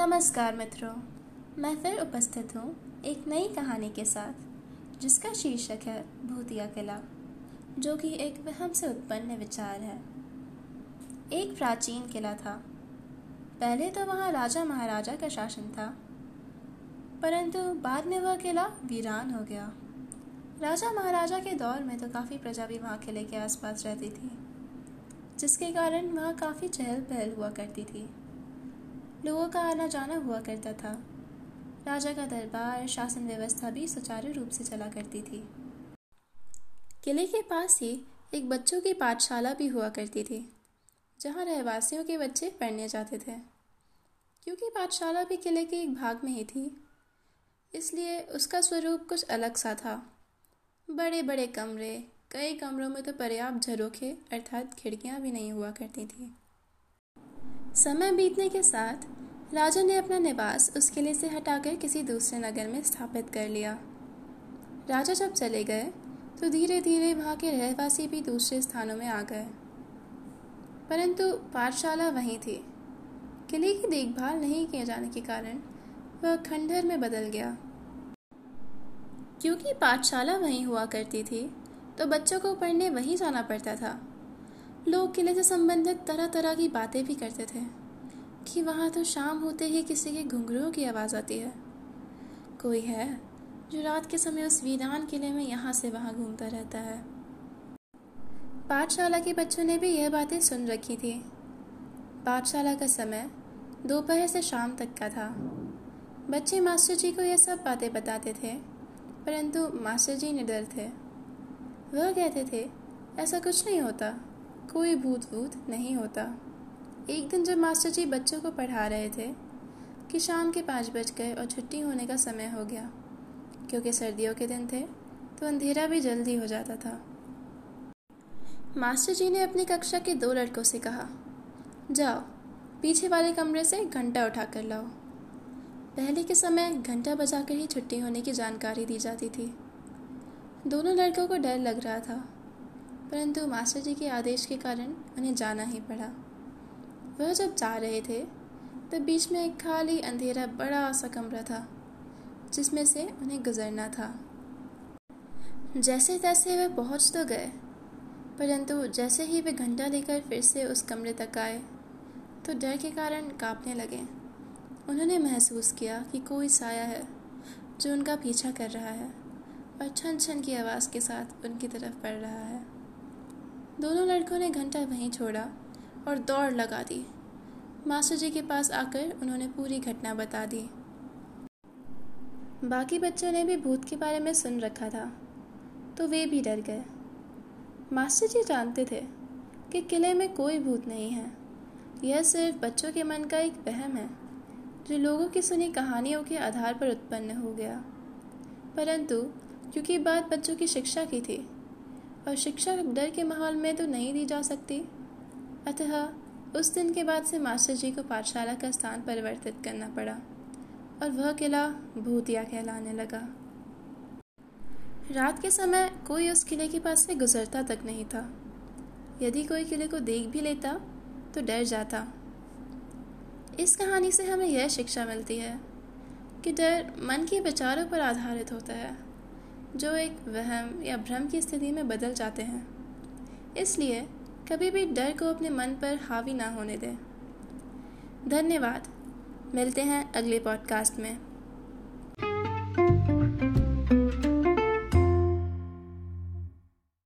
नमस्कार मित्रों, मैं फिर उपस्थित हूँ एक नई कहानी के साथ, जिसका शीर्षक है भूतिया किला, जो कि एक वहम से उत्पन्न विचार है। एक प्राचीन किला था। पहले तो वहाँ राजा महाराजा का शासन था, परंतु बाद में वह किला वीरान हो गया। राजा महाराजा के दौर में तो काफ़ी प्रजा भी वहाँ किले के आसपास रहती थी, जिसके कारण वहाँ काफ़ी चहल पहल हुआ करती थी। लोगों का आना जाना हुआ करता था। राजा का दरबार, शासन व्यवस्था भी सुचारू रूप से चला करती थी। किले के पास ही एक बच्चों की पाठशाला भी हुआ करती थी, जहाँ रहवासियों के बच्चे पढ़ने जाते थे। क्योंकि पाठशाला भी किले के एक भाग में ही थी, इसलिए उसका स्वरूप कुछ अलग सा था। बड़े बड़े कमरे, कई कमरों में तो पर्याप्त झरोखे, अर्थात खिड़कियाँ भी नहीं हुआ करती थी। समय बीतने के साथ राजा ने अपना निवास उस किले से हटाकर किसी दूसरे नगर में स्थापित कर लिया। राजा जब चले गए तो धीरे धीरे वहाँ के रहवासी भी दूसरे स्थानों में आ गए। परंतु पाठशाला वहीं थी। किले की देखभाल नहीं किए जाने के कारण वह खंडहर में बदल गया। क्योंकि पाठशाला वहीं हुआ करती थी तो बच्चों को पढ़ने वहीं जाना पड़ता था। लोग किले से संबंधित तरह तरह की बातें भी करते थे, कि वहाँ तो शाम होते ही किसी के घुंघरुओं की आवाज़ आती है। कोई है जो रात के समय उस वीरान किले में यहाँ से वहाँ घूमता रहता है? पाठशाला के बच्चों ने भी यह बातें सुन रखी थी। पाठशाला का समय दोपहर से शाम तक का था। बच्चे मास्टर जी को यह सब बातें बताते थे, परंतु मास्टर जी निडर थे। वह कहते थे, ऐसा कुछ नहीं होता। कोई भूत भूत नहीं होता। एक दिन जब मास्टर जी बच्चों को पढ़ा रहे थे, कि शाम के पाँच बज गए और छुट्टी होने का समय हो गया, क्योंकि सर्दियों के दिन थे तो अंधेरा भी जल्दी हो जाता था। मास्टर जी ने अपनी कक्षा के दो लड़कों से कहा, जाओ, पीछे वाले कमरे से घंटा उठा कर लाओ। पहले के समय घंटा बजाकर ही छुट्टी होने की जानकारी दी जाती थी। दोनों लड़कों को डर लग रहा था। परंतु मास्टर जी के आदेश के कारण उन्हें जाना ही पड़ा। वह जब जा रहे थे, तब बीच में एक खाली अंधेरा बड़ा सा कमरा था, जिसमें से उन्हें गुजरना था। जैसे तैसे वे पहुँच तो गए, परंतु जैसे ही वे घंटा लेकर फिर से उस कमरे तक आए तो डर के कारण कांपने लगे। उन्होंने महसूस किया कि कोई साया है, जो उनका पीछा कर रहा है, और छन छन की आवाज़ के साथ उनकी तरफ़ पड़ रहा है। दोनों लड़कों ने घंटा वहीं छोड़ा और दौड़ लगा दी। मास्टर जी के पास आकर उन्होंने पूरी घटना बता दी। बाकी बच्चों ने भी भूत के बारे में सुन रखा था तो वे भी डर गए। मास्टर जी जानते थे कि किले में कोई भूत नहीं है। यह सिर्फ़ बच्चों के मन का एक वहम है, जो लोगों की सुनी कहानियों के आधार पर उत्पन्न हो गया। परंतु, क्योंकि बात बच्चों की शिक्षा की थी और शिक्षा डर के माहौल में तो नहीं दी जा सकती। अतः उस दिन के बाद से मास्टर जी को पाठशाला का स्थान परिवर्तित करना पड़ा और वह किला भूतिया कहलाने लगा। रात के समय कोई उस किले के पास से गुजरता तक नहीं था। यदि कोई किले को देख भी लेता तो डर जाता। इस कहानी से हमें यह शिक्षा मिलती है कि डर मन के विचारों पर आधारित होता है। जो एक वहम या भ्रम की स्थिति में बदल जाते हैं। इसलिए कभी भी डर को अपने मन पर हावी ना होने दें। धन्यवाद। मिलते हैं अगले पॉडकास्ट में।